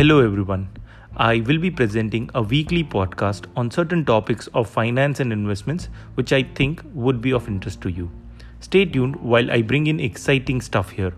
Hello, everyone. I will be presenting a weekly podcast on certain topics of finance and investments, which I think would be of interest to you. Stay tuned while I bring in exciting stuff here.